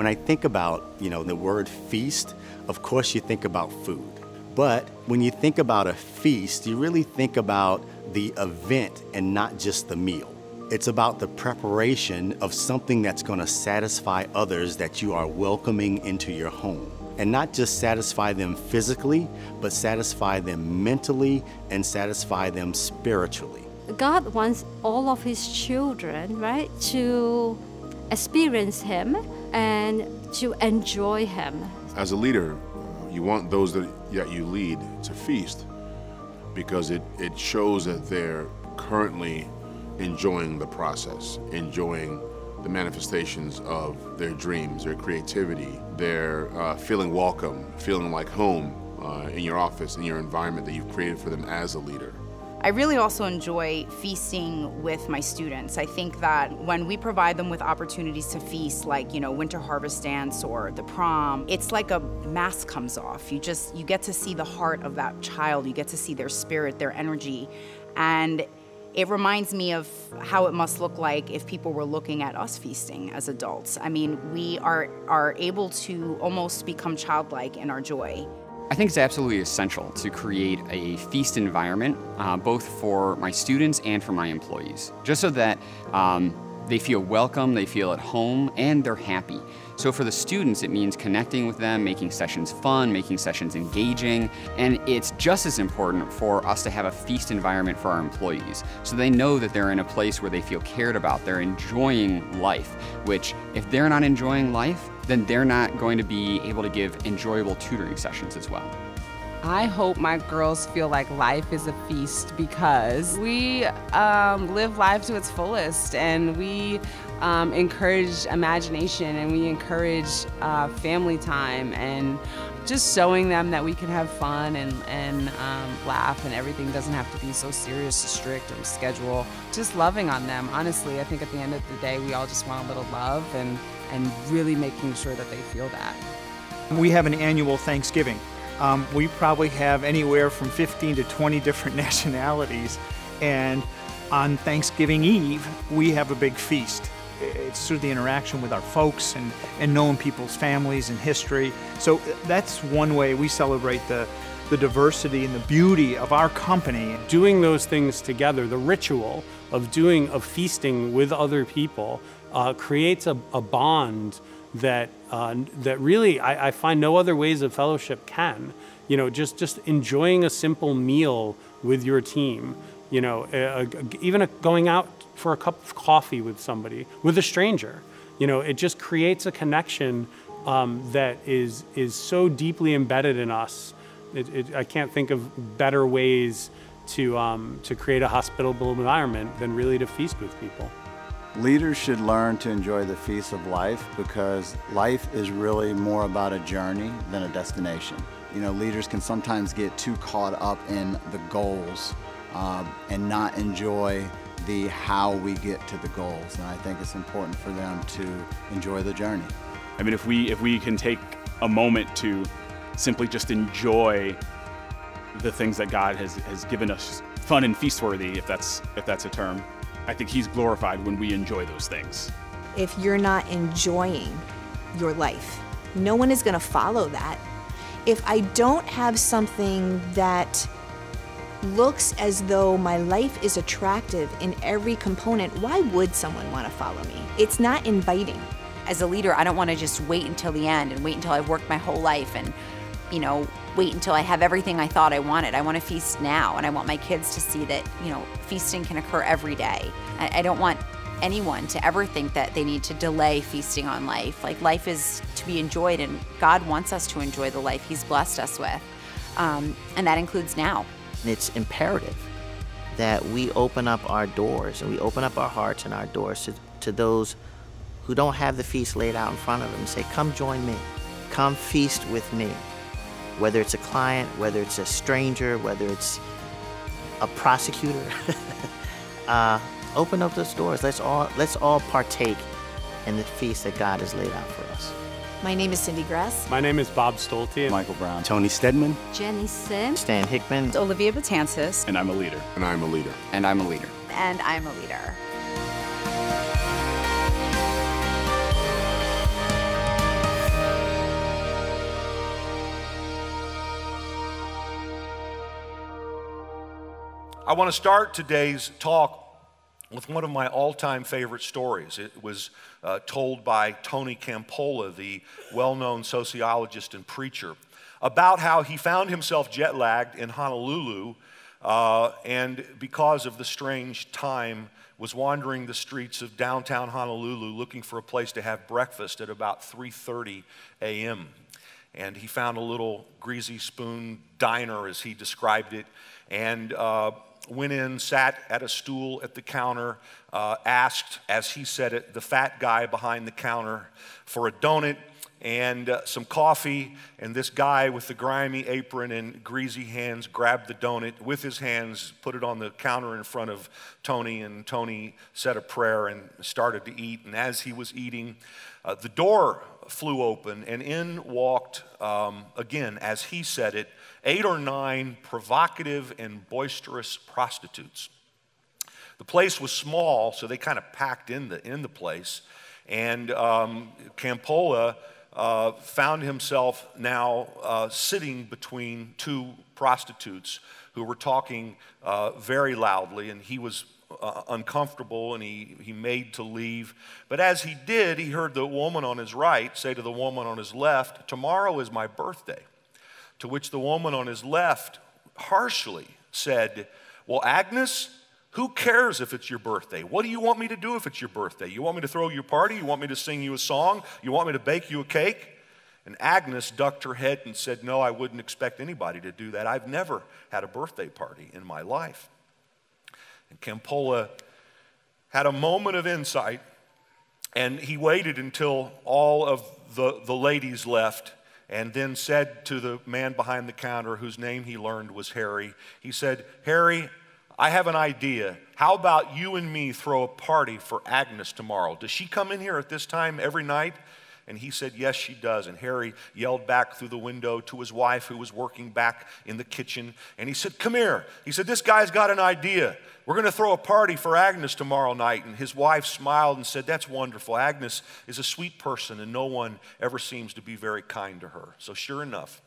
When I think about, you know, the word feast, of course you think about food. But when you think about a feast, you really think about the event and not just the meal. It's about the preparation of something that's going to satisfy others that you are welcoming into your home. And not just satisfy them physically, but satisfy them mentally and satisfy them spiritually. God wants all of His children, right, to experience Him and to enjoy Him. As a leader, you want those that, that you lead to feast because it, it shows that they're currently enjoying the process, enjoying the manifestations of their dreams, their creativity, their uh, feeling welcome, feeling like home uh, in your office, in your environment that you've created for them as a leader. I really also enjoy feasting with my students. I think that when we provide them with opportunities to feast, like, you know, winter harvest dance or the prom, it's like a mask comes off. You just, you get to see the heart of that child, you get to see their spirit, their energy. And it reminds me of how it must look like if people were looking at us feasting as adults. I mean, we are, are able to almost become childlike in our joy. I think it's absolutely essential to create a feast environment, uh, both for my students and for my employees, just so that um, they feel welcome, they feel at home, and they're happy. So for the students, it means connecting with them, making sessions fun, making sessions engaging, and it's just as important for us to have a feast environment for our employees so they know that they're in a place where they feel cared about, they're enjoying life, which if they're not enjoying life, then they're not going to be able to give enjoyable tutoring sessions as well. I hope my girls feel like life is a feast because we um, live life to its fullest and we um, encourage imagination and we encourage uh, family time and just showing them that we can have fun and, and um, laugh and everything doesn't have to be so serious strict or schedule. Just loving on them. Honestly, I think at the end of the day, we all just want a little love and, and really making sure that they feel that. We have an annual Thanksgiving. Um, we probably have anywhere from 15 to 20 different nationalities. And on Thanksgiving Eve, we have a big feast. It's through the interaction with our folks and, and knowing people's families and history. So that's one way we celebrate the, the diversity and the beauty of our company. Doing those things together, the ritual of doing, of feasting with other people, uh, creates a, a bond that uh, that really I, I, find no other ways of fellowship can. You know, just just enjoying a simple meal with your team. You know, even a, going out for a cup of coffee with somebody, with a stranger. You know, it just creates a connection um, that is is so deeply embedded in us. It, it, I can't think of better ways to um, to create a hospitable environment than really to feast with people. Leaders should learn to enjoy the feast of life because life is really more about a journey than a destination. You know, leaders can sometimes get too caught up in the goals uh, and not enjoy the how we get to the goals. And I think it's important for them to enjoy the journey. I mean, if we if we can take a moment to simply just enjoy the things that God has, has given us, fun and feast worthy, if that's if that's a term, I think He's glorified when we enjoy those things. If you're not enjoying your life, no one is going to follow that. If I don't have something that looks as though my life is attractive in every component, why would someone want to follow me? It's not inviting. As a leader, I don't want to just wait until the end and wait until I've worked my whole life and, you know, wait until I have everything I thought I wanted. I want to feast now, and I want my kids to see that, you know, feasting can occur every day. I, I don't want anyone to ever think that they need to delay feasting on life. Like, life is to be enjoyed, and God wants us to enjoy the life He's blessed us with. Um, and that includes now. It's imperative that we open up our doors and we open up our hearts and our doors to, to those who don't have the feast laid out in front of them say, Come join me. Come feast with me whether it's a client, whether it's a stranger, whether it's a prosecutor. uh, open up those doors. Let's all let's all partake in the feast that God has laid out for us. My name is Cindy Grass. My name is Bob Stolte. Michael Brown. Tony Stedman. Jenny Sim. Stan Hickman. Olivia Batansis. And I'm a leader. And I'm a leader. And I'm a leader. And I'm a leader. I want to start today's talk with one of my all time favorite stories. It was uh, told by Tony Campolo, the well known sociologist and preacher, about how he found himself jet lagged in Honolulu uh, and because of the strange time was wandering the streets of downtown Honolulu looking for a place to have breakfast at about 3:30 a.m. And he found a little greasy spoon diner, as he described it, and uh, went in, sat at a stool at the counter, uh, asked, as he said it, the fat guy behind the counter for a donut and uh, some coffee. And this guy with the grimy apron and greasy hands grabbed the donut with his hands, put it on the counter in front of Tony, and Tony said a prayer and started to eat. And as he was eating, uh, the door flew open, and in walked, um, again, as he said it, eight or nine provocative and boisterous prostitutes. The place was small, so they kind of packed in the, in the place. And um, Campolo uh, found himself now uh, sitting between two prostitutes who were talking uh, very loudly, and he was uh, uncomfortable and he, he made to leave. But as he did, he heard the woman on his right say to the woman on his left, Tomorrow is my birthday. To which the woman on his left harshly said, Well, Agnes, who cares if it's your birthday? What do you want me to do if it's your birthday? You want me to throw you a party? You want me to sing you a song? You want me to bake you a cake? And Agnes ducked her head and said, No, I wouldn't expect anybody to do that. I've never had a birthday party in my life. And Campolo had a moment of insight, and he waited until all of the, the ladies left and then said to the man behind the counter, whose name he learned was Harry, he said, Harry, I have an idea. How about you and me throw a party for Agnes tomorrow? Does she come in here at this time every night? And he said, Yes, she does. And Harry yelled back through the window to his wife, who was working back in the kitchen. And he said, Come here. He said, This guy's got an idea. We're going to throw a party for Agnes tomorrow night. And his wife smiled and said, That's wonderful. Agnes is a sweet person, and no one ever seems to be very kind to her. So, sure enough,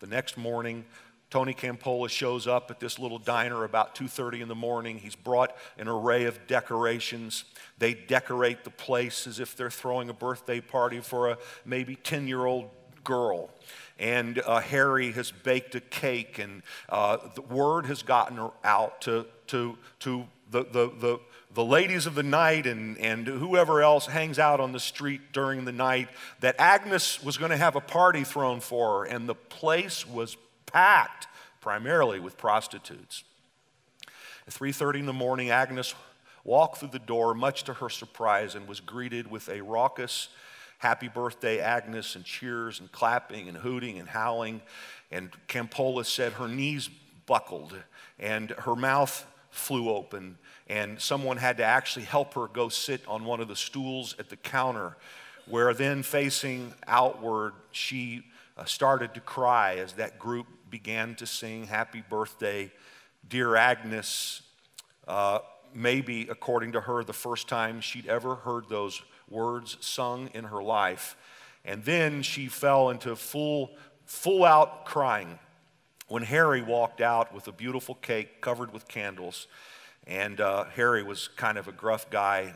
the next morning, Tony Campolo shows up at this little diner about 2:30 in the morning. He's brought an array of decorations. They decorate the place as if they're throwing a birthday party for a maybe 10-year-old girl. And uh, Harry has baked a cake, and uh, the word has gotten out to, to, to the, the, the, the ladies of the night and, and whoever else hangs out on the street during the night that Agnes was going to have a party thrown for her, and the place was packed primarily with prostitutes. At 3:30 in the morning, Agnes walked through the door, much to her surprise, and was greeted with a raucous happy birthday, Agnes, and cheers and clapping and hooting and howling. And Campolo said her knees buckled and her mouth flew open, and someone had to actually help her go sit on one of the stools at the counter, where then facing outward, she uh, started to cry as that group began to sing Happy Birthday, Dear Agnes. Uh, maybe, according to her, the first time she'd ever heard those words sung in her life. And then she fell into full, full out crying when Harry walked out with a beautiful cake covered with candles. And uh, Harry was kind of a gruff guy,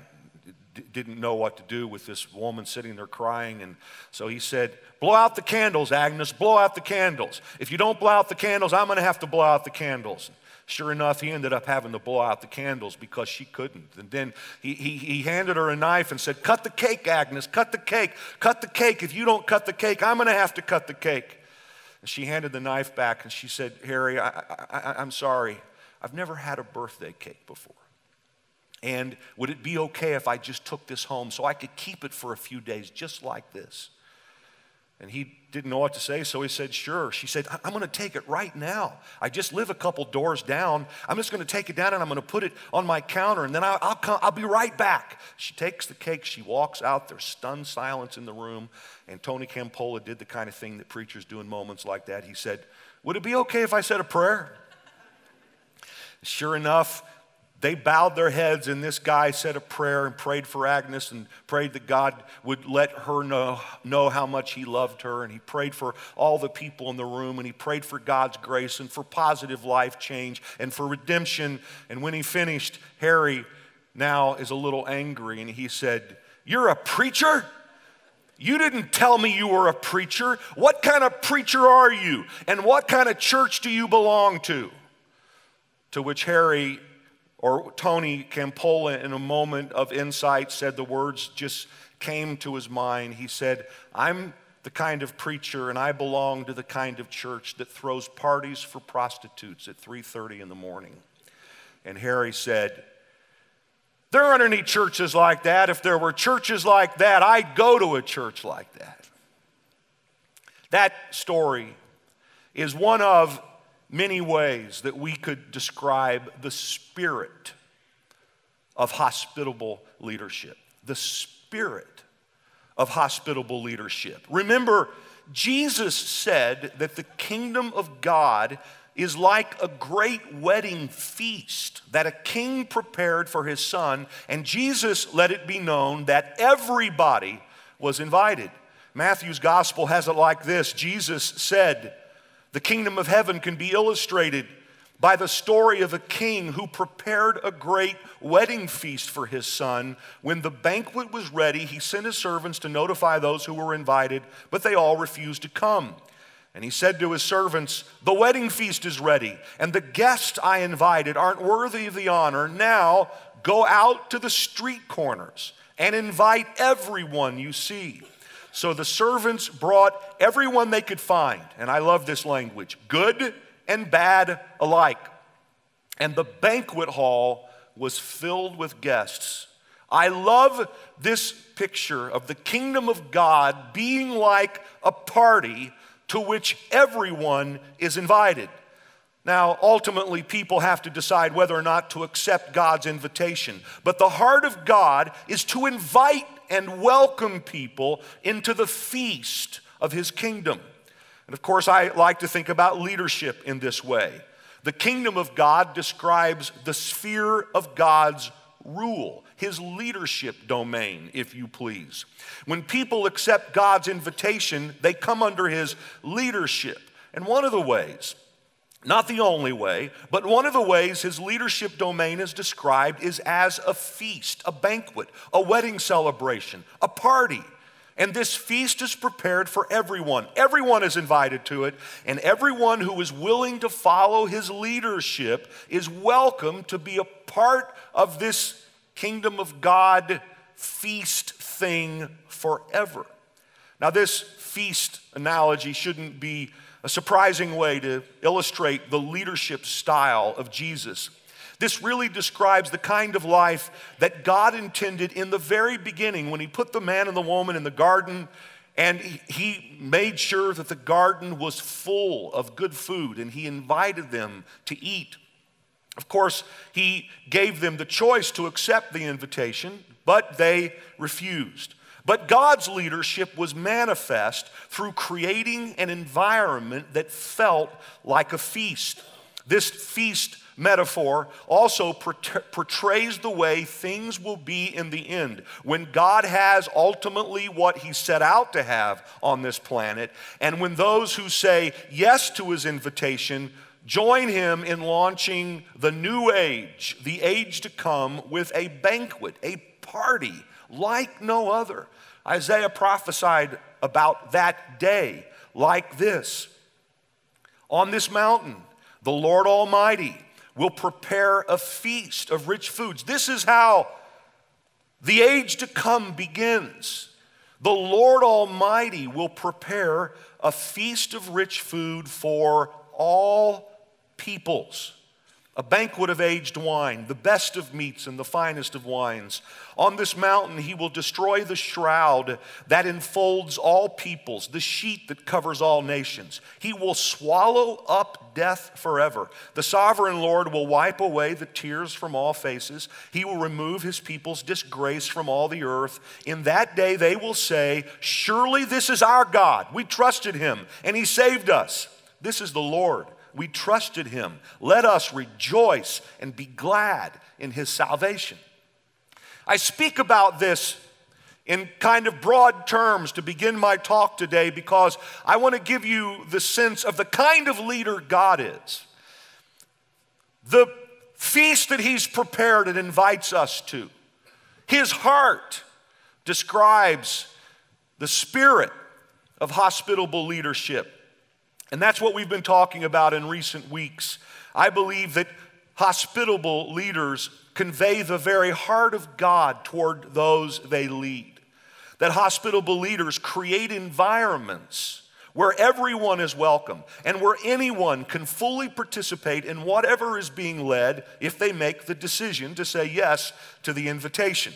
d- didn't know what to do with this woman sitting there crying. And so he said, Blow out the candles, Agnes, blow out the candles. If you don't blow out the candles, I'm going to have to blow out the candles. Sure enough, he ended up having to blow out the candles because she couldn't. And then he, he, he handed her a knife and said, Cut the cake, Agnes, cut the cake, cut the cake. If you don't cut the cake, I'm going to have to cut the cake. And she handed the knife back and she said, Harry, I, I, I'm sorry. I've never had a birthday cake before. And would it be okay if I just took this home so I could keep it for a few days just like this? And he didn't know what to say, so he said, Sure. She said, I'm going to take it right now. I just live a couple doors down. I'm just going to take it down and I'm going to put it on my counter and then I'll, I'll, come, I'll be right back. She takes the cake, she walks out. There's stunned silence in the room. And Tony Campolo did the kind of thing that preachers do in moments like that. He said, Would it be okay if I said a prayer? Sure enough, they bowed their heads, and this guy said a prayer and prayed for Agnes and prayed that God would let her know, know how much he loved her. And he prayed for all the people in the room, and he prayed for God's grace and for positive life change and for redemption. And when he finished, Harry now is a little angry, and he said, You're a preacher? You didn't tell me you were a preacher. What kind of preacher are you? And what kind of church do you belong to? To which Harry or Tony Campolo, in a moment of insight, said the words just came to his mind. He said, I'm the kind of preacher and I belong to the kind of church that throws parties for prostitutes at 3:30 in the morning. And Harry said, There aren't any churches like that. If there were churches like that, I'd go to a church like that. That story is one of many ways that we could describe the spirit of hospitable leadership. The spirit of hospitable leadership. Remember, Jesus said that the kingdom of God is like a great wedding feast that a king prepared for his son, and Jesus let it be known that everybody was invited. Matthew's gospel has it like this Jesus said, the kingdom of heaven can be illustrated by the story of a king who prepared a great wedding feast for his son. When the banquet was ready, he sent his servants to notify those who were invited, but they all refused to come. And he said to his servants, The wedding feast is ready, and the guests I invited aren't worthy of the honor. Now go out to the street corners and invite everyone you see. So the servants brought everyone they could find, and I love this language good and bad alike. And the banquet hall was filled with guests. I love this picture of the kingdom of God being like a party to which everyone is invited. Now, ultimately, people have to decide whether or not to accept God's invitation. But the heart of God is to invite and welcome people into the feast of His kingdom. And of course, I like to think about leadership in this way. The kingdom of God describes the sphere of God's rule, His leadership domain, if you please. When people accept God's invitation, they come under His leadership. And one of the ways not the only way, but one of the ways his leadership domain is described is as a feast, a banquet, a wedding celebration, a party. And this feast is prepared for everyone. Everyone is invited to it, and everyone who is willing to follow his leadership is welcome to be a part of this kingdom of God feast thing forever. Now, this feast analogy shouldn't be a surprising way to illustrate the leadership style of Jesus. This really describes the kind of life that God intended in the very beginning when He put the man and the woman in the garden and He made sure that the garden was full of good food and He invited them to eat. Of course, He gave them the choice to accept the invitation, but they refused. But God's leadership was manifest through creating an environment that felt like a feast. This feast metaphor also portrays the way things will be in the end when God has ultimately what He set out to have on this planet, and when those who say yes to His invitation join Him in launching the new age, the age to come, with a banquet, a party like no other. Isaiah prophesied about that day like this On this mountain, the Lord Almighty will prepare a feast of rich foods. This is how the age to come begins. The Lord Almighty will prepare a feast of rich food for all peoples a banquet of aged wine, the best of meats and the finest of wines. On this mountain, he will destroy the shroud that enfolds all peoples, the sheet that covers all nations. He will swallow up death forever. The sovereign Lord will wipe away the tears from all faces. He will remove his people's disgrace from all the earth. In that day, they will say, Surely this is our God. We trusted him, and he saved us. This is the Lord we trusted him. Let us rejoice and be glad in his salvation. I speak about this in kind of broad terms to begin my talk today because I want to give you the sense of the kind of leader God is. The feast that He's prepared and invites us to. His heart describes the spirit of hospitable leadership. And that's what we've been talking about in recent weeks. I believe that hospitable leaders convey the very heart of God toward those they lead that hospitable leaders create environments where everyone is welcome and where anyone can fully participate in whatever is being led if they make the decision to say yes to the invitation.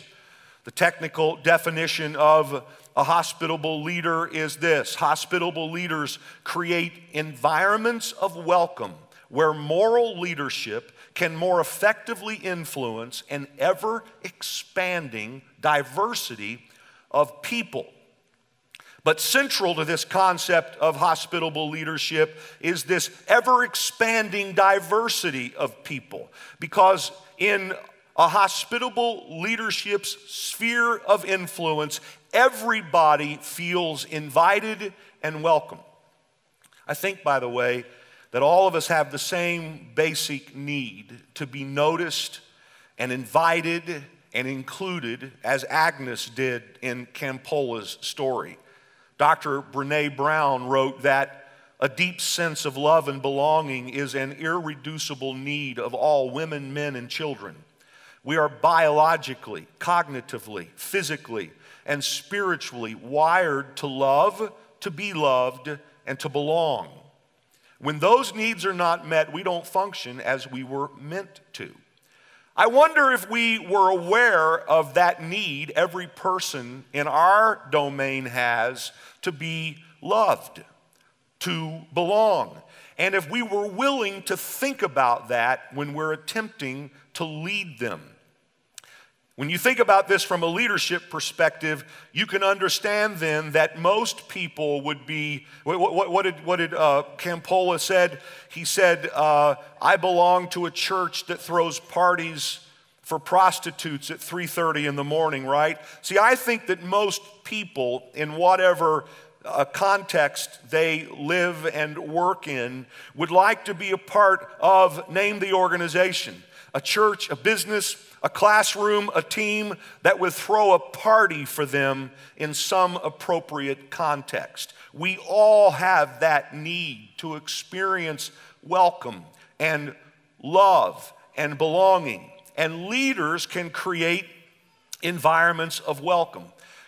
The technical definition of a hospitable leader is this hospitable leaders create environments of welcome where moral leadership can more effectively influence an ever expanding diversity of people. But central to this concept of hospitable leadership is this ever expanding diversity of people. Because in a hospitable leadership's sphere of influence, everybody feels invited and welcome. I think, by the way, that all of us have the same basic need to be noticed and invited and included, as Agnes did in Campolo's story. Dr. Brene Brown wrote that a deep sense of love and belonging is an irreducible need of all women, men, and children. We are biologically, cognitively, physically, and spiritually wired to love, to be loved, and to belong. When those needs are not met, we don't function as we were meant to. I wonder if we were aware of that need every person in our domain has to be loved, to belong, and if we were willing to think about that when we're attempting to lead them. When you think about this from a leadership perspective, you can understand then that most people would be. What, what, what did, what did uh, Campolo said? He said, uh, "I belong to a church that throws parties for prostitutes at 3:30 in the morning." Right? See, I think that most people, in whatever uh, context they live and work in, would like to be a part of name the organization, a church, a business a classroom, a team that would throw a party for them in some appropriate context. We all have that need to experience welcome and love and belonging. And leaders can create environments of welcome.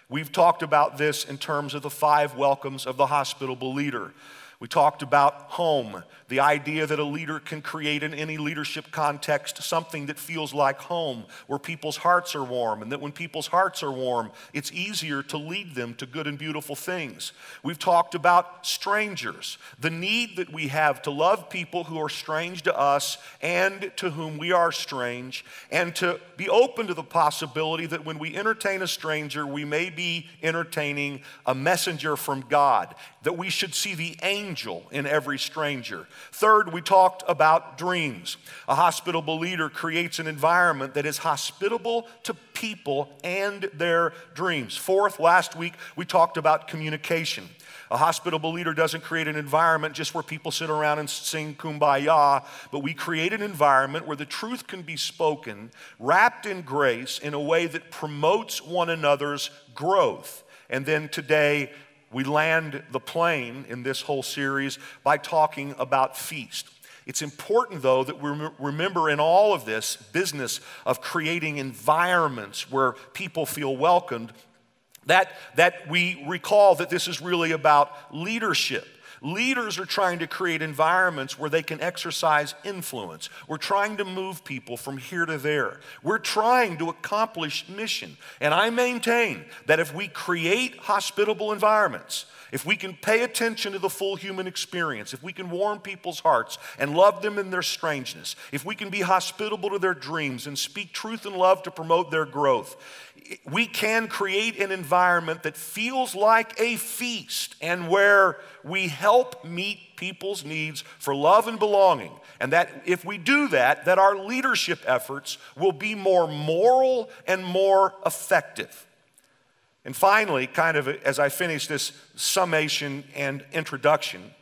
We've talked about this in terms of the five welcomes of the hospitable leader. We talked about home, the idea that a leader can create in any leadership context something that feels like home, where people's hearts are warm, and that when people's hearts are warm, it's easier to lead them to good and beautiful things. We've talked about strangers, the need that we have to love people who are strange to us and to whom we are strange, and to be open to the possibility that when we entertain a stranger, we may be entertaining a messenger from God, that we should see the angel in every stranger. Third, we talked about dreams. A hospitable leader creates an environment that is hospitable to people and their dreams. Fourth, last week we talked about communication. A hospitable leader doesn't create an environment just where people sit around and sing kumbaya, but we create an environment where the truth can be spoken, wrapped in grace in a way that promotes one another's growth. And then today, we land the plane in this whole series by talking about feast. It's important, though, that we remember in all of this business of creating environments where people feel welcomed, that, that we recall that this is really about leadership. Leaders are trying to create environments where they can exercise influence. We're trying to move people from here to there. We're trying to accomplish mission. And I maintain that if we create hospitable environments, if we can pay attention to the full human experience, if we can warm people's hearts and love them in their strangeness, if we can be hospitable to their dreams and speak truth and love to promote their growth, we can create an environment that feels like a feast and where we help meet people's needs for love and belonging. And that if we do that, that our leadership efforts will be more moral and more effective. And finally, kind of as I finish this summation and introduction,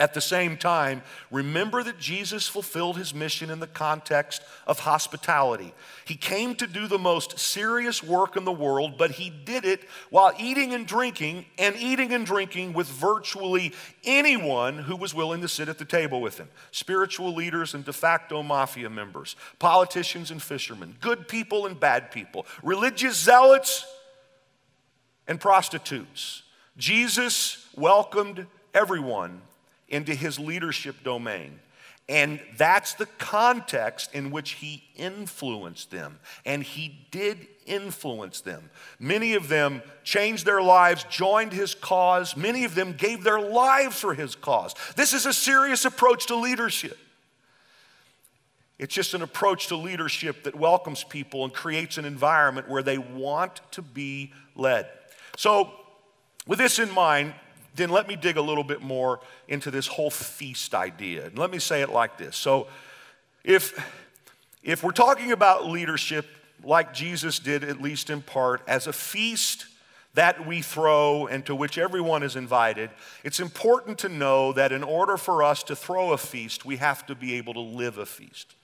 at the same time, remember that Jesus fulfilled his mission in the context of hospitality. He came to do the most serious work in the world, but he did it while eating and drinking, and eating and drinking with virtually anyone who was willing to sit at the table with him spiritual leaders and de facto mafia members, politicians and fishermen, good people and bad people, religious zealots and prostitutes. Jesus welcomed everyone into his leadership domain. And that's the context in which he influenced them. And he did influence them. Many of them changed their lives, joined his cause. Many of them gave their lives for his cause. This is a serious approach to leadership. It's just an approach to leadership that welcomes people and creates an environment where they want to be led. So, with this in mind, then let me dig a little bit more into this whole feast idea. And let me say it like this. So, if, if we're talking about leadership like Jesus did, at least in part, as a feast that we throw and to which everyone is invited, it's important to know that in order for us to throw a feast, we have to be able to live a feast.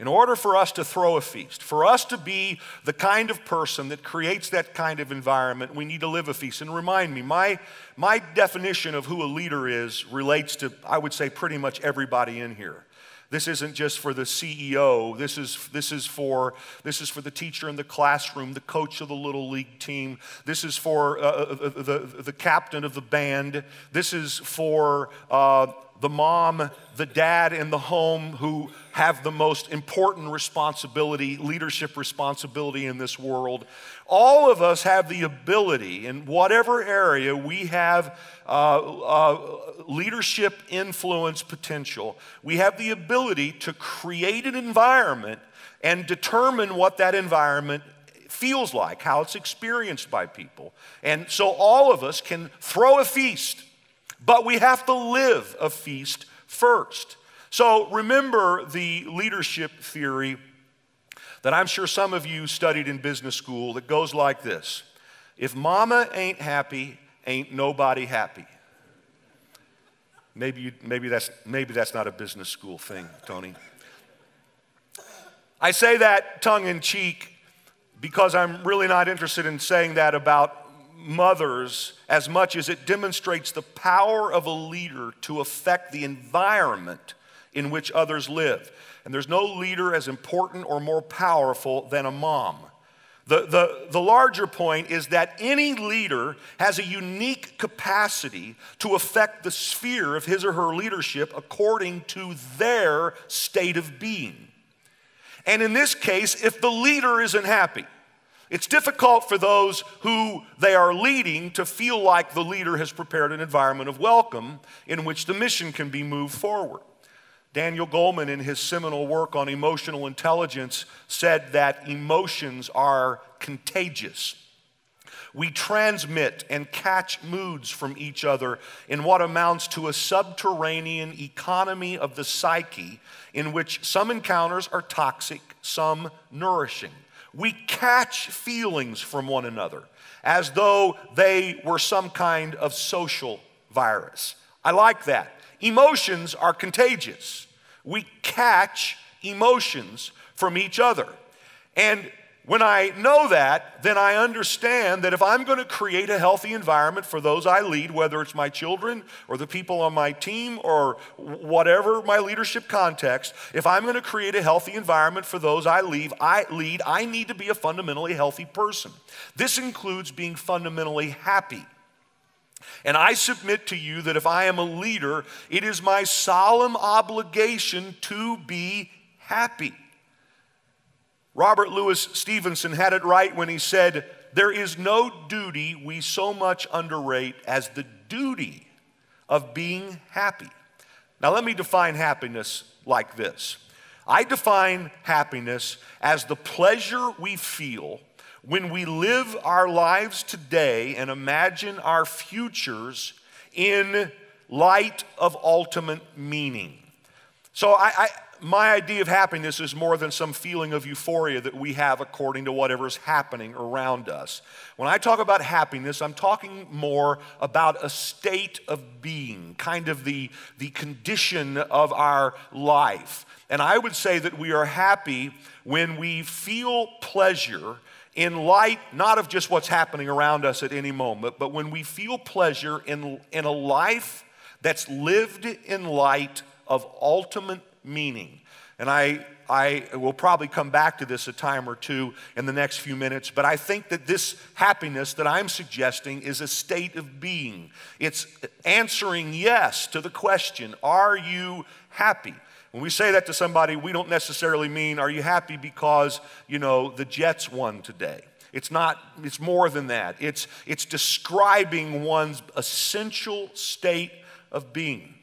In order for us to throw a feast, for us to be the kind of person that creates that kind of environment, we need to live a feast. And remind me, my, my definition of who a leader is relates to, I would say, pretty much everybody in here. This isn't just for the CEO. This is, this, is for, this is for the teacher in the classroom, the coach of the little league team. This is for uh, uh the, the, the, captain of the band. This is for uh, the mom, the dad in the home who have the most important responsibility, leadership responsibility in this world. All of us have the ability, in whatever area we have uh, uh, leadership influence potential, we have the ability to create an environment and determine what that environment feels like, how it's experienced by people. And so all of us can throw a feast but we have to live a feast first. So remember the leadership theory that I'm sure some of you studied in business school that goes like this If mama ain't happy, ain't nobody happy. Maybe, you, maybe, that's, maybe that's not a business school thing, Tony. I say that tongue in cheek because I'm really not interested in saying that about mothers as much as it demonstrates the power of a leader to affect the environment in which others live. And there's no leader as important or more powerful than a mom. The, the, the larger point is that any leader has a unique capacity to affect the sphere of his or her leadership according to their state of being. And in this case, if the leader isn't happy, it's difficult for those who they are leading to feel like the leader has prepared an environment of welcome in which the mission can be moved forward. Daniel Goleman, in his seminal work on emotional intelligence, said that emotions are contagious. We transmit and catch moods from each other in what amounts to a subterranean economy of the psyche in which some encounters are toxic, some nourishing. We catch feelings from one another as though they were some kind of social virus. I like that. Emotions are contagious. We catch emotions from each other. And when I know that, then I understand that if I'm going to create a healthy environment for those I lead, whether it's my children or the people on my team or whatever my leadership context, if I'm going to create a healthy environment for those I lead, I lead, I need to be a fundamentally healthy person. This includes being fundamentally happy. And I submit to you that if I am a leader, it is my solemn obligation to be happy. Robert Louis Stevenson had it right when he said, There is no duty we so much underrate as the duty of being happy. Now, let me define happiness like this I define happiness as the pleasure we feel when we live our lives today and imagine our futures in light of ultimate meaning. So I, I, my idea of happiness is more than some feeling of euphoria that we have according to whatever's happening around us. When I talk about happiness, I'm talking more about a state of being, kind of the, the condition of our life. And I would say that we are happy when we feel pleasure in light not of just what's happening around us at any moment, but when we feel pleasure in, in a life that's lived in light of ultimate meaning. And I, I will probably come back to this a time or two in the next few minutes, but I think that this happiness that I'm suggesting is a state of being. It's answering yes to the question, Are you happy? When we say that to somebody, we don't necessarily mean, Are you happy because, you know, the Jets won today? It's not, it's more than that. It's, it's describing one's essential state of being.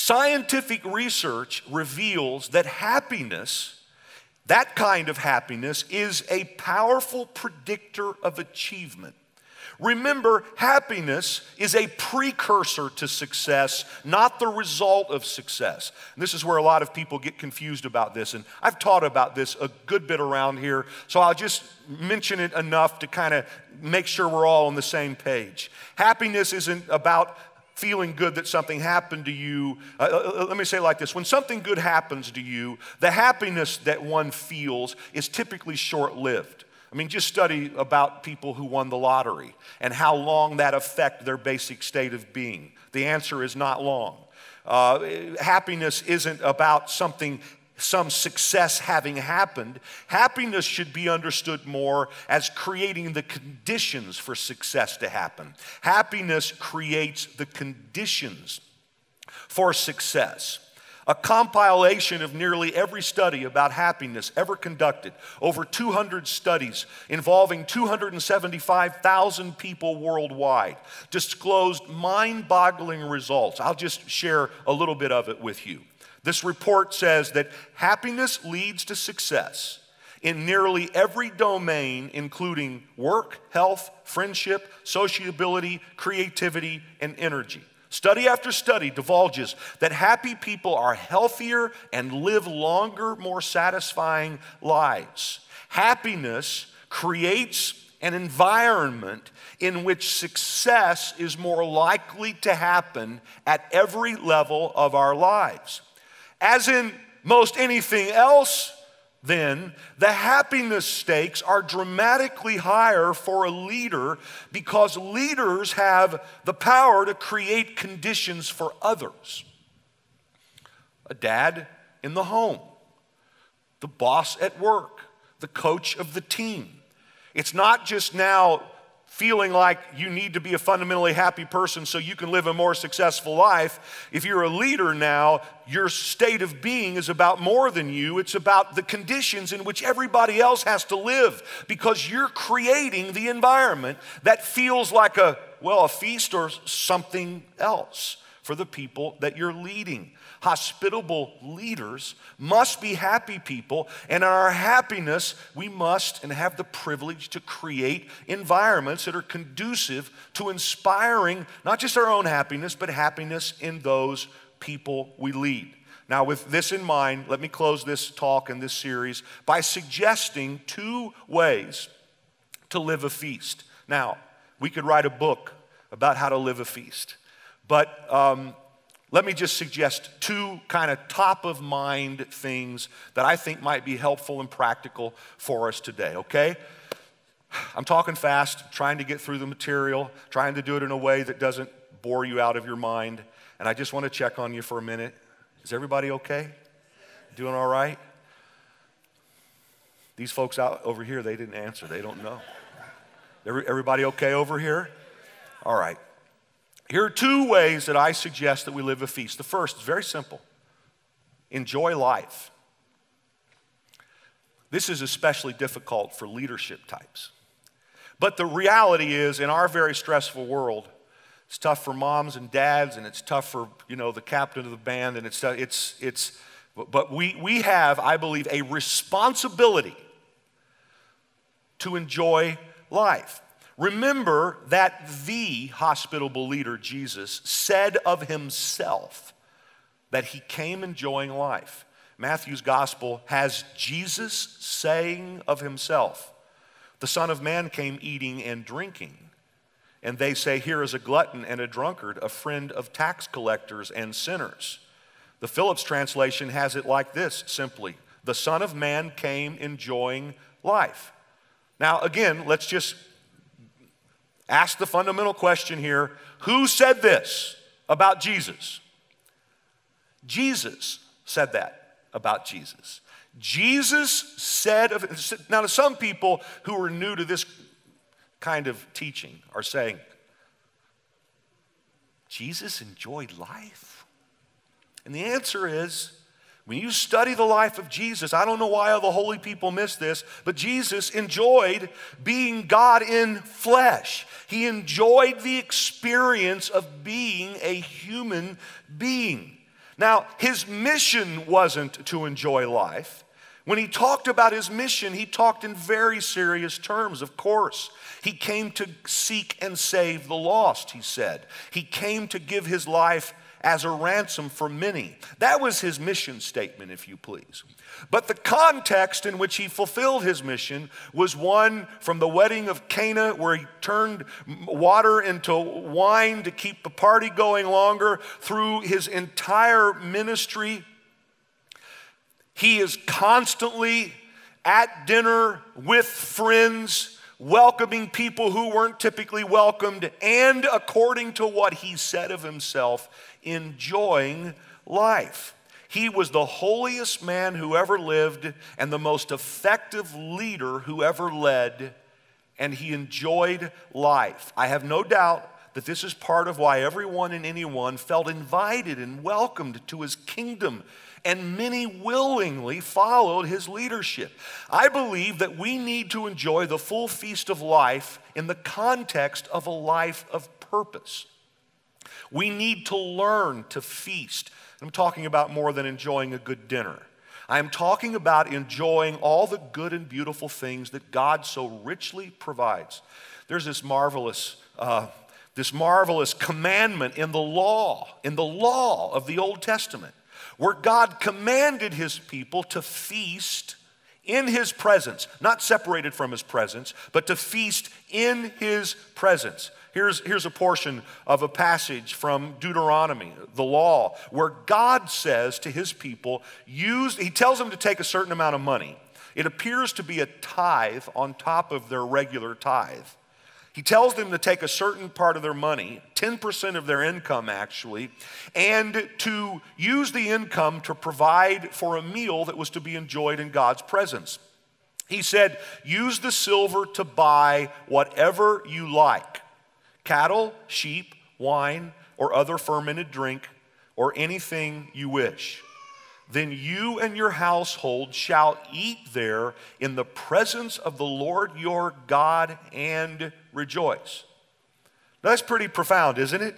Scientific research reveals that happiness, that kind of happiness, is a powerful predictor of achievement. Remember, happiness is a precursor to success, not the result of success. And this is where a lot of people get confused about this. And I've taught about this a good bit around here, so I'll just mention it enough to kind of make sure we're all on the same page. Happiness isn't about feeling good that something happened to you. Uh, uh, uh, let me say like this when something good happens to you, the happiness that one feels is typically short lived. I mean, just study about people who won the lottery and how long that affect their basic state of being. The answer is not long. Uh, happiness isn't about something some success having happened, happiness should be understood more as creating the conditions for success to happen. Happiness creates the conditions for success. A compilation of nearly every study about happiness ever conducted, over 200 studies involving 275,000 people worldwide, disclosed mind boggling results. I'll just share a little bit of it with you. This report says that happiness leads to success in nearly every domain, including work, health, friendship, sociability, creativity, and energy. Study after study divulges that happy people are healthier and live longer, more satisfying lives. Happiness creates an environment in which success is more likely to happen at every level of our lives. As in most anything else, then the happiness stakes are dramatically higher for a leader because leaders have the power to create conditions for others. A dad in the home, the boss at work, the coach of the team. It's not just now feeling like you need to be a fundamentally happy person so you can live a more successful life. If you're a leader now, your state of being is about more than you. It's about the conditions in which everybody else has to live because you're creating the environment that feels like a, well, a feast or something else for the people that you're leading hospitable leaders must be happy people, and in our happiness, we must and have the privilege to create environments that are conducive to inspiring not just our own happiness, but happiness in those people we lead. Now, with this in mind, let me close this talk and this series by suggesting two ways to live a feast. Now, we could write a book about how to live a feast, but um, let me just suggest two kind of top of mind things that I think might be helpful and practical for us today, okay? I'm talking fast, trying to get through the material, trying to do it in a way that doesn't bore you out of your mind. And I just want to check on you for a minute. Is everybody okay? Doing all right? These folks out over here, they didn't answer. They don't know. Everybody okay over here? All right. Here are two ways that I suggest that we live a feast. The first is very simple enjoy life. This is especially difficult for leadership types. But the reality is, in our very stressful world, it's tough for moms and dads, and it's tough for you know the captain of the band, and it's it's it's. But we we have, I believe, a responsibility to enjoy life. Remember that the hospitable leader, Jesus, said of himself that he came enjoying life. Matthew's gospel has Jesus saying of himself, The Son of Man came eating and drinking. And they say, Here is a glutton and a drunkard, a friend of tax collectors and sinners. The Phillips translation has it like this simply The Son of Man came enjoying life. Now, again, let's just ask the fundamental question here who said this about Jesus? Jesus said that about Jesus. Jesus said of now to some people who are new to this kind of teaching are saying Jesus enjoyed life. And the answer is when you study the life of Jesus, I don't know why all the holy people miss this, but Jesus enjoyed being God in flesh. He enjoyed the experience of being a human being. Now, his mission wasn't to enjoy life. When he talked about his mission, he talked in very serious terms, of course. He came to seek and save the lost, he said. He came to give his life as a ransom for many. That was his mission statement, if you please. But the context in which he fulfilled his mission was one from the wedding of Cana, where he turned water into wine to keep the party going longer, through his entire ministry. He is constantly at dinner with friends welcoming people who weren't typically welcomed, and according to what he said of himself, enjoying life. He was the holiest man who ever lived and the most effective leader who ever led, and he enjoyed life. I have no doubt that this is part of why everyone and anyone felt invited and welcomed to his kingdom and many willingly followed his leadership. I believe that we need to enjoy the full feast of life in the context of a life of purpose. We need to learn to feast. I'm talking about more than enjoying a good dinner. I'm talking about enjoying all the good and beautiful things that God so richly provides. There's this marvelous, uh, this marvelous commandment in the law, in the law of the Old Testament, where God commanded his people to feast in his presence, not separated from his presence, but to feast in his presence. Here's, here's a portion of a passage from Deuteronomy, the law, where God says to his people, use, he tells them to take a certain amount of money. It appears to be a tithe on top of their regular tithe. He tells them to take a certain part of their money, 10% of their income actually, and to use the income to provide for a meal that was to be enjoyed in God's presence. He said, use the silver to buy whatever you like cattle, sheep, wine, or other fermented drink, or anything you wish then you and your household shall eat there in the presence of the Lord your God and rejoice. that's pretty profound, isn't it?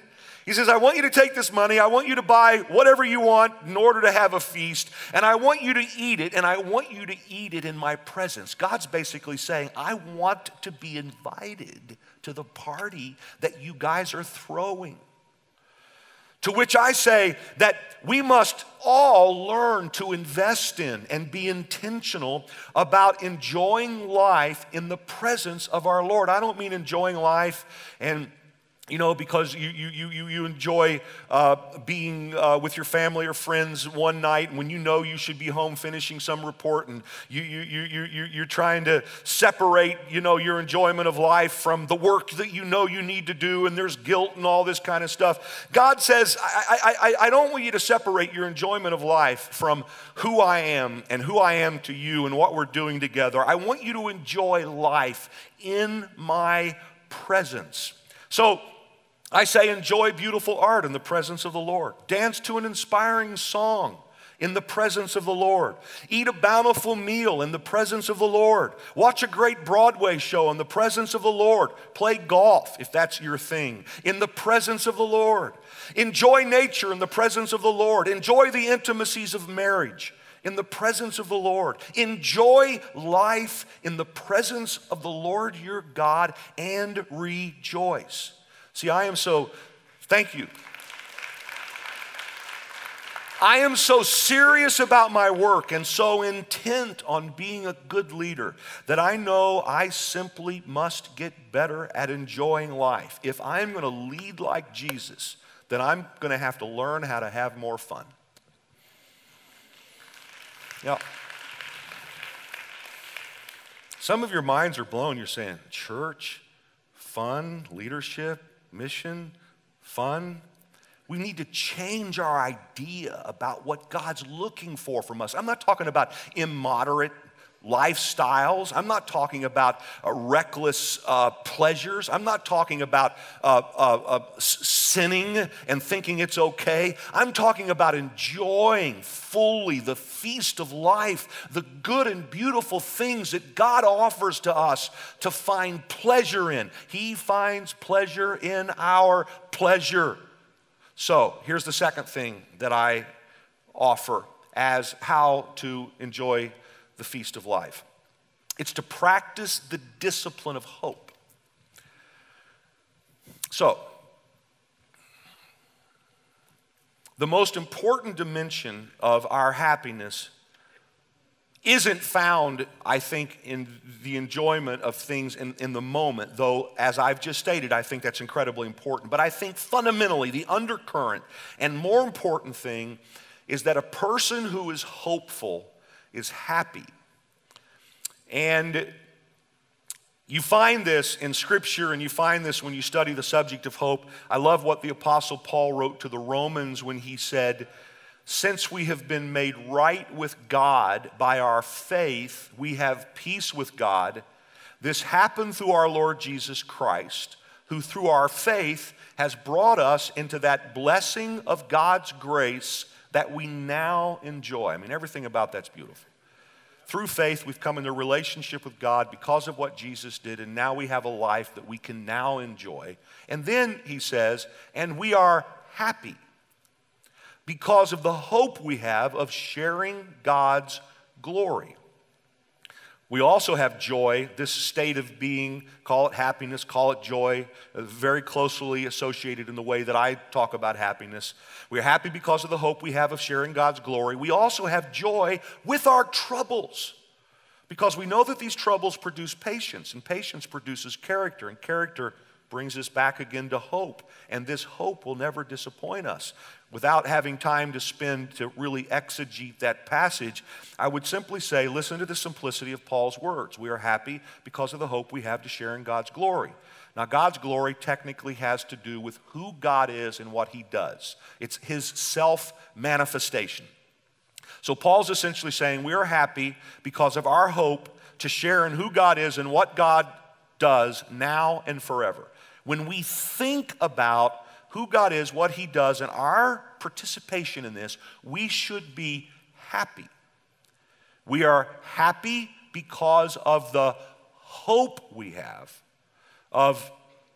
He says, I want you to take this money, I want you to buy whatever you want in order to have a feast, and I want you to eat it, and I want you to eat it in my presence. God's basically saying, I want to be invited to the party that you guys are throwing. To which I say that we must all learn to invest in and be intentional about enjoying life in the presence of our Lord. I don't mean enjoying life and you know, because you, you, you, you enjoy uh, being uh, with your family or friends one night when you know you should be home finishing some report and you, you, you, you, you're trying to separate, you know, your enjoyment of life from the work that you know you need to do and there's guilt and all this kind of stuff. God says, I, I, I don't want you to separate your enjoyment of life from who I am and who I am to you and what we're doing together. I want you to enjoy life in my presence. So, I say, enjoy beautiful art in the presence of the Lord. Dance to an inspiring song in the presence of the Lord. Eat a bountiful meal in the presence of the Lord. Watch a great Broadway show in the presence of the Lord. Play golf, if that's your thing, in the presence of the Lord. Enjoy nature in the presence of the Lord. Enjoy the intimacies of marriage in the presence of the Lord. Enjoy life in the presence of the Lord your God and rejoice. See, I am so, thank you. I am so serious about my work and so intent on being a good leader that I know I simply must get better at enjoying life. If I'm going to lead like Jesus, then I'm going to have to learn how to have more fun. Now, some of your minds are blown. You're saying, church, fun, leadership, mission, fun. We need to change our idea about what God's looking for from us. I'm not talking about immoderate lifestyles. I'm not talking about uh, reckless uh, pleasures. I'm not talking about uh, uh, uh sinning and thinking it's okay. I'm talking about enjoying fully the feast of life, the good and beautiful things that God offers to us to find pleasure in. He finds pleasure in our pleasure. So here's the second thing that I offer as how to enjoy the feast of life. It's to practice the discipline of hope. So, the most important dimension of our happiness isn't found, I think, in the enjoyment of things in, in the moment, though, as I've just stated, I think that's incredibly important. But I think fundamentally, the undercurrent and more important thing is that a person who is hopeful is happy. And you find this in Scripture, and you find this when you study the subject of hope. I love what the Apostle Paul wrote to the Romans when he said, Since we have been made right with God by our faith, we have peace with God. This happened through our Lord Jesus Christ, who through our faith has brought us into that blessing of God's grace that we now enjoy. I mean, everything about that's beautiful. Through faith, we've come into relationship with God because of what Jesus did, and now we have a life that we can now enjoy. And then he says, and we are happy because of the hope we have of sharing God's glory. We also have joy, this state of being, call it happiness, call it joy, uh, very closely associated in the way that I talk about happiness. We're happy because of the hope we have of sharing God's glory. We also have joy with our troubles because we know that these troubles produce patience, and patience produces character, and character brings us back again to hope. And this hope will never disappoint us without having time to spend to really exegete that passage, I would simply say listen to the simplicity of Paul's words. We are happy because of the hope we have to share in God's glory. Now, God's glory technically has to do with who God is and what he does, it's his self manifestation. So, Paul's essentially saying we are happy because of our hope to share in who God is and what God does now and forever. When we think about who God is, what He does, and our participation in this, we should be happy. We are happy because of the hope we have of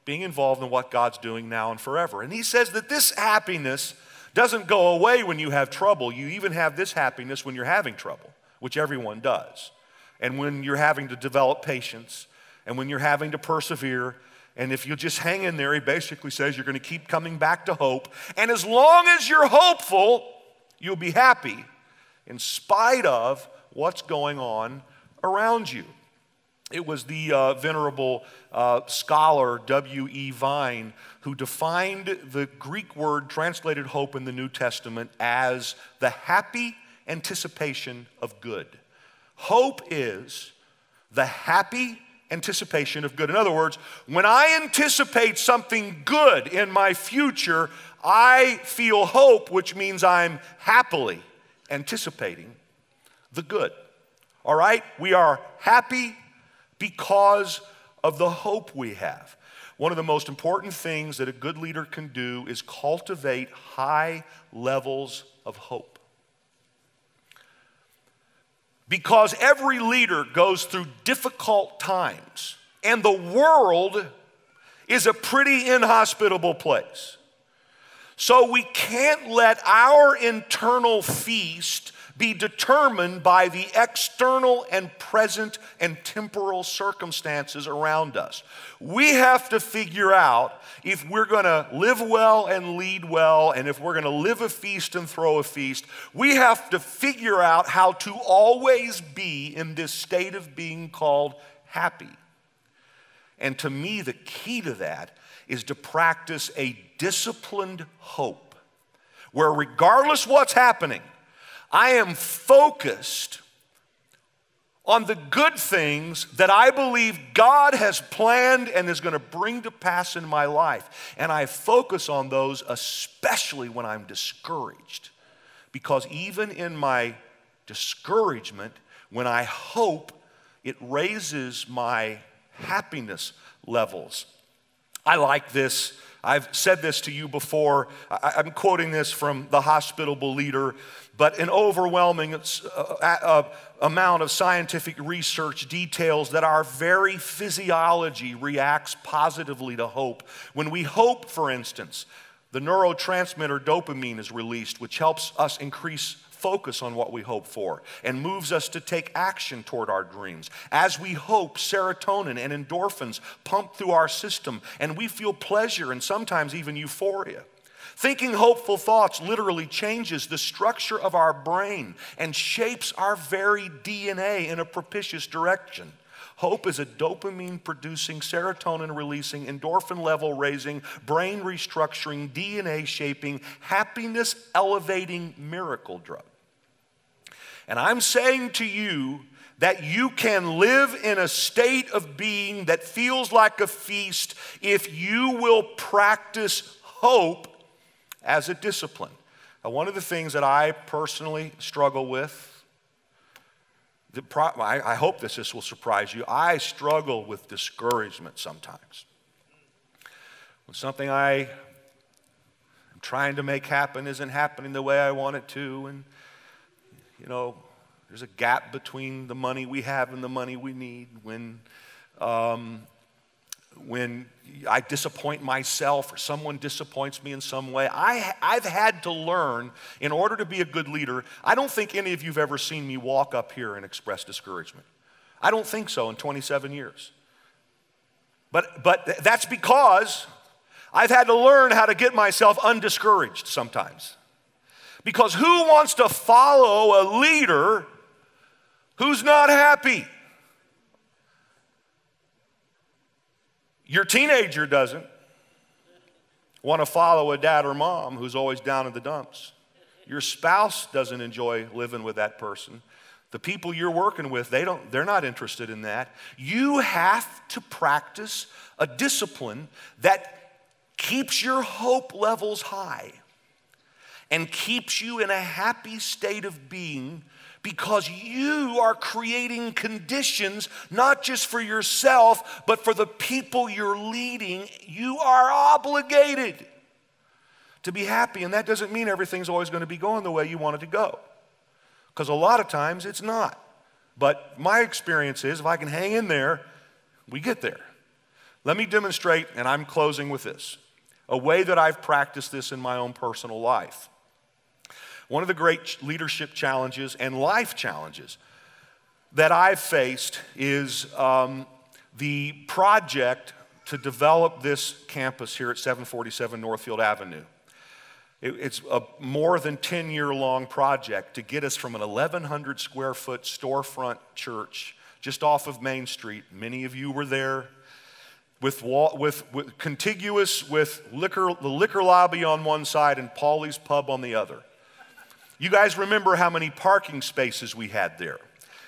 being involved in what God's doing now and forever. And He says that this happiness doesn't go away when you have trouble. You even have this happiness when you're having trouble, which everyone does. And when you're having to develop patience, and when you're having to persevere, and if you just hang in there, he basically says you're going to keep coming back to hope. And as long as you're hopeful, you'll be happy in spite of what's going on around you. It was the uh, venerable uh, scholar W.E. Vine who defined the Greek word translated hope in the New Testament as the happy anticipation of good. Hope is the happy anticipation of good. In other words, when I anticipate something good in my future, I feel hope, which means I'm happily anticipating the good. All right? We are happy because of the hope we have. One of the most important things that a good leader can do is cultivate high levels of hope. Because every leader goes through difficult times, and the world is a pretty inhospitable place. So we can't let our internal feast be determined by the external and present and temporal circumstances around us. We have to figure out if we're going to live well and lead well, and if we're going to live a feast and throw a feast, we have to figure out how to always be in this state of being called happy. And to me, the key to that is to practice a disciplined hope, where regardless what's happening, I am focused on the good things that I believe God has planned and is going to bring to pass in my life. And I focus on those especially when I'm discouraged. Because even in my discouragement, when I hope, it raises my happiness levels. I like this. I've said this to you before. I'm quoting this from the hospitable leader, but an overwhelming uh, amount of scientific research details that our very physiology reacts positively to hope. When we hope, for instance, the neurotransmitter dopamine is released, which helps us increase focus on what we hope for and moves us to take action toward our dreams. As we hope, serotonin and endorphins pump through our system and we feel pleasure and sometimes even euphoria. Thinking hopeful thoughts literally changes the structure of our brain and shapes our very DNA in a propitious direction. Hope is a dopamine producing, serotonin releasing, endorphin level raising, brain restructuring, DNA shaping, happiness elevating miracle drug. And I'm saying to you that you can live in a state of being that feels like a feast if you will practice hope as a discipline. Now, one of the things that I personally struggle with, I hope this, this will surprise you, I struggle with discouragement sometimes. When something I am trying to make happen isn't happening the way I want it to, and you know, there's a gap between the money we have and the money we need. When, um, when I disappoint myself or someone disappoints me in some way, I, I've had to learn in order to be a good leader. I don't think any of you have ever seen me walk up here and express discouragement. I don't think so in 27 years. But, but that's because I've had to learn how to get myself undiscouraged sometimes. Because who wants to follow a leader who's not happy? Your teenager doesn't want to follow a dad or mom who's always down in the dumps. Your spouse doesn't enjoy living with that person. The people you're working with, they don't, they're not interested in that. You have to practice a discipline that keeps your hope levels high and keeps you in a happy state of being because you are creating conditions not just for yourself, but for the people you're leading. You are obligated to be happy, and that doesn't mean everything's always going to be going the way you want it to go, because a lot of times it's not. But my experience is if I can hang in there, we get there. Let me demonstrate, and I'm closing with this a way that I've practiced this in my own personal life. One of the great leadership challenges and life challenges that I've faced is um, the project to develop this campus here at 747 Northfield Avenue. It, it's a more than 10 year long project to get us from an 1,100 square foot storefront church just off of Main Street. Many of you were there. With, with, with contiguous with liquor, the liquor lobby on one side and Paulie's Pub on the other. You guys remember how many parking spaces we had there?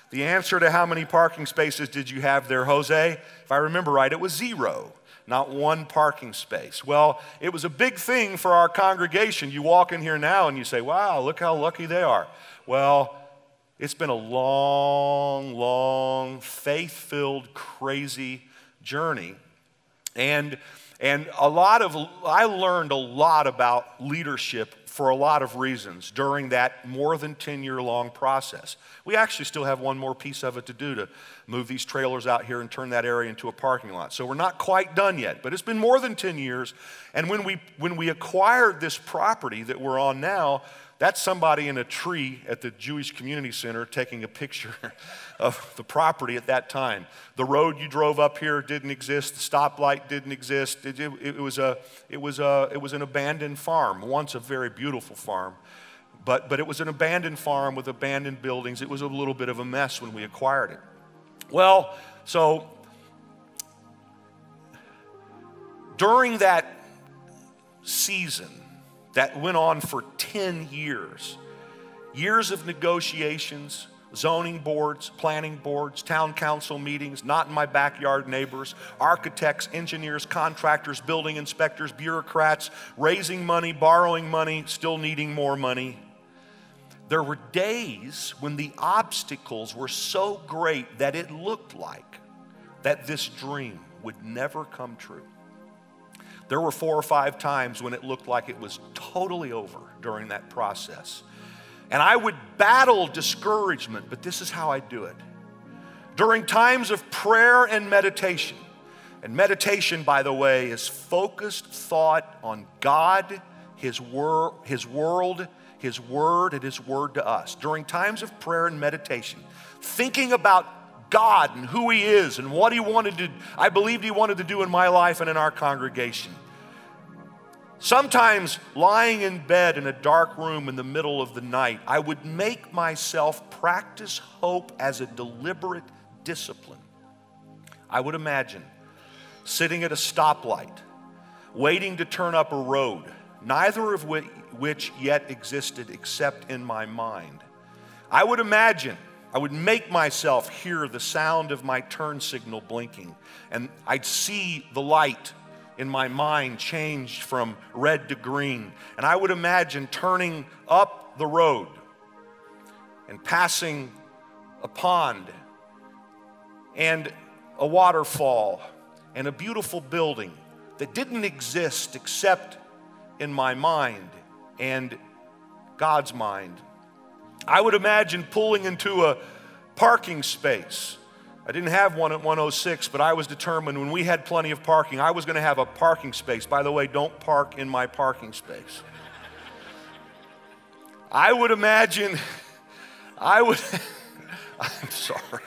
The answer to how many parking spaces did you have there, Jose? If I remember right, it was zero, not one parking space. Well, it was a big thing for our congregation. You walk in here now and you say, wow, look how lucky they are. Well, it's been a long, long, faith filled, crazy journey. And, and a lot of, I learned a lot about leadership for a lot of reasons during that more than 10 year long process. We actually still have one more piece of it to do to move these trailers out here and turn that area into a parking lot. So we're not quite done yet, but it's been more than 10 years. And when we, when we acquired this property that we're on now, that's somebody in a tree at the Jewish Community Center taking a picture of the property at that time. The road you drove up here didn't exist. The stoplight didn't exist. It, it, it was, a, it, was, a, it was an abandoned farm, once a very beautiful farm. But, but it was an abandoned farm with abandoned buildings. It was a little bit of a mess when we acquired it. Well, so during that season that went on for 10 years, years of negotiations, zoning boards, planning boards, town council meetings, not in my backyard neighbors, architects, engineers, contractors, building inspectors, bureaucrats, raising money, borrowing money, still needing more money. There were days when the obstacles were so great that it looked like that this dream would never come true. There were four or five times when it looked like it was totally over during that process. And I would battle discouragement, but this is how I do it. During times of prayer and meditation, and meditation, by the way, is focused thought on God, His, wor- His world, His word, and His word to us. During times of prayer and meditation, thinking about God and who He is and what He wanted to, I believed He wanted to do in my life and in our congregation. Sometimes lying in bed in a dark room in the middle of the night, I would make myself practice hope as a deliberate discipline. I would imagine sitting at a stoplight, waiting to turn up a road, neither of which yet existed except in my mind. I would imagine, I would make myself hear the sound of my turn signal blinking, and I'd see the light in my mind changed from red to green. And I would imagine turning up the road and passing a pond and a waterfall and a beautiful building that didn't exist except in my mind and God's mind. I would imagine pulling into a parking space I didn't have one at 106, but I was determined when we had plenty of parking, I was going to have a parking space. By the way, don't park in my parking space. I would imagine, I would, I'm sorry.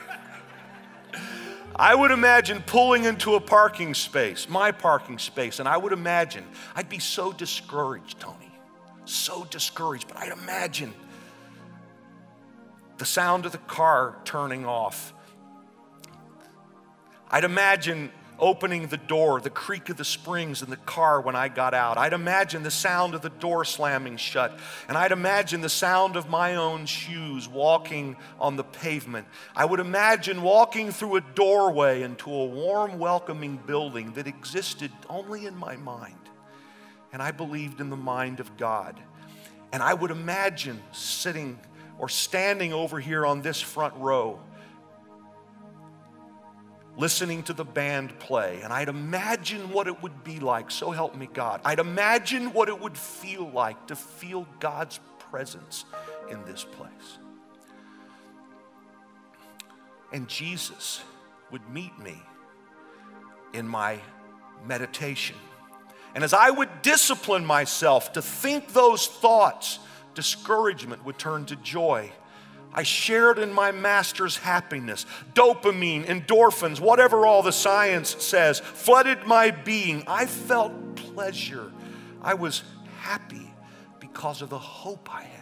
I would imagine pulling into a parking space, my parking space, and I would imagine, I'd be so discouraged, Tony, so discouraged, but I'd imagine the sound of the car turning off I'd imagine opening the door, the creak of the springs in the car when I got out. I'd imagine the sound of the door slamming shut. And I'd imagine the sound of my own shoes walking on the pavement. I would imagine walking through a doorway into a warm, welcoming building that existed only in my mind. And I believed in the mind of God. And I would imagine sitting or standing over here on this front row listening to the band play, and I'd imagine what it would be like, so help me God. I'd imagine what it would feel like to feel God's presence in this place. And Jesus would meet me in my meditation. And as I would discipline myself to think those thoughts, discouragement would turn to joy I shared in my master's happiness. Dopamine, endorphins, whatever all the science says, flooded my being. I felt pleasure. I was happy because of the hope I had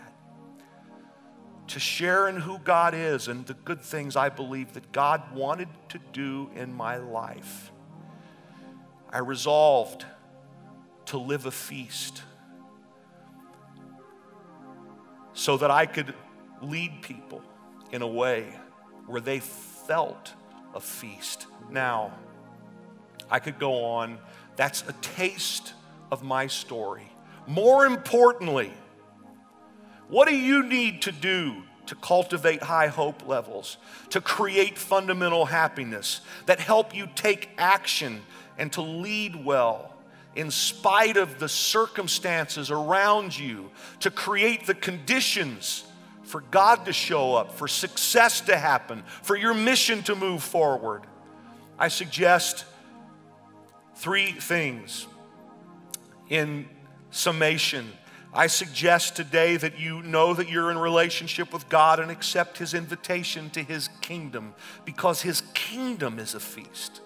to share in who God is and the good things I believe that God wanted to do in my life. I resolved to live a feast so that I could lead people in a way where they felt a feast. Now, I could go on. That's a taste of my story. More importantly, what do you need to do to cultivate high hope levels, to create fundamental happiness that help you take action and to lead well in spite of the circumstances around you, to create the conditions for God to show up, for success to happen, for your mission to move forward, I suggest three things in summation I suggest today that you know that you're in relationship with God and accept His invitation to His kingdom because His kingdom is a feast.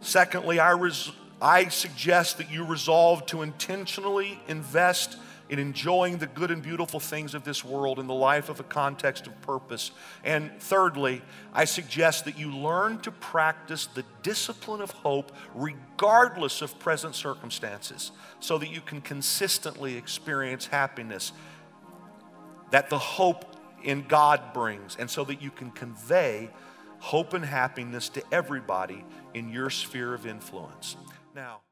Secondly, I, res- I suggest that you resolve to intentionally invest in enjoying the good and beautiful things of this world in the life of a context of purpose. And thirdly, I suggest that you learn to practice the discipline of hope regardless of present circumstances so that you can consistently experience happiness that the hope in God brings, and so that you can convey hope and happiness to everybody in your sphere of influence. Now,